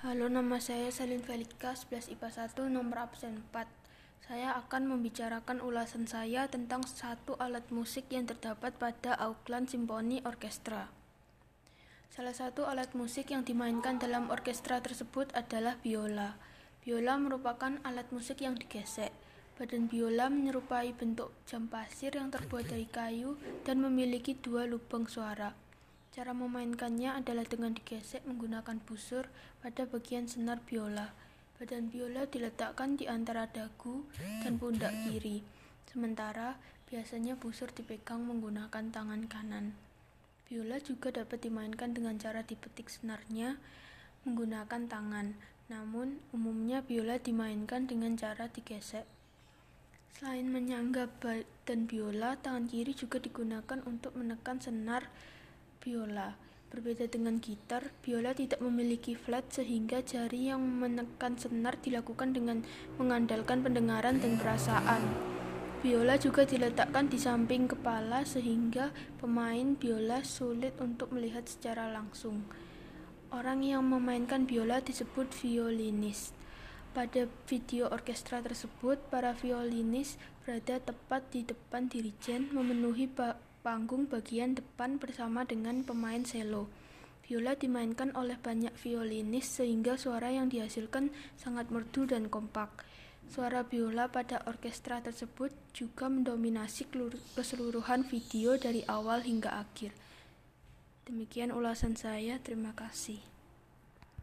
Halo, nama saya Salin Felika, 11 IPA 1, nomor absen 4. Saya akan membicarakan ulasan saya tentang satu alat musik yang terdapat pada Auckland Symphony Orchestra. Salah satu alat musik yang dimainkan dalam orkestra tersebut adalah biola. Biola merupakan alat musik yang digesek. Badan biola menyerupai bentuk jam pasir yang terbuat dari kayu dan memiliki dua lubang suara. Cara memainkannya adalah dengan digesek menggunakan busur pada bagian senar biola. Badan biola diletakkan di antara dagu dan pundak kiri, sementara biasanya busur dipegang menggunakan tangan kanan. Biola juga dapat dimainkan dengan cara dipetik senarnya menggunakan tangan, namun umumnya biola dimainkan dengan cara digesek. Selain menyangga badan biola, tangan kiri juga digunakan untuk menekan senar biola. Berbeda dengan gitar, biola tidak memiliki flat sehingga jari yang menekan senar dilakukan dengan mengandalkan pendengaran dan perasaan. Biola juga diletakkan di samping kepala sehingga pemain biola sulit untuk melihat secara langsung. Orang yang memainkan biola disebut violinis. Pada video orkestra tersebut, para violinis berada tepat di depan dirijen memenuhi panggung bagian depan bersama dengan pemain cello. Biola dimainkan oleh banyak violinis sehingga suara yang dihasilkan sangat merdu dan kompak. Suara biola pada orkestra tersebut juga mendominasi keseluruhan video dari awal hingga akhir. Demikian ulasan saya, terima kasih.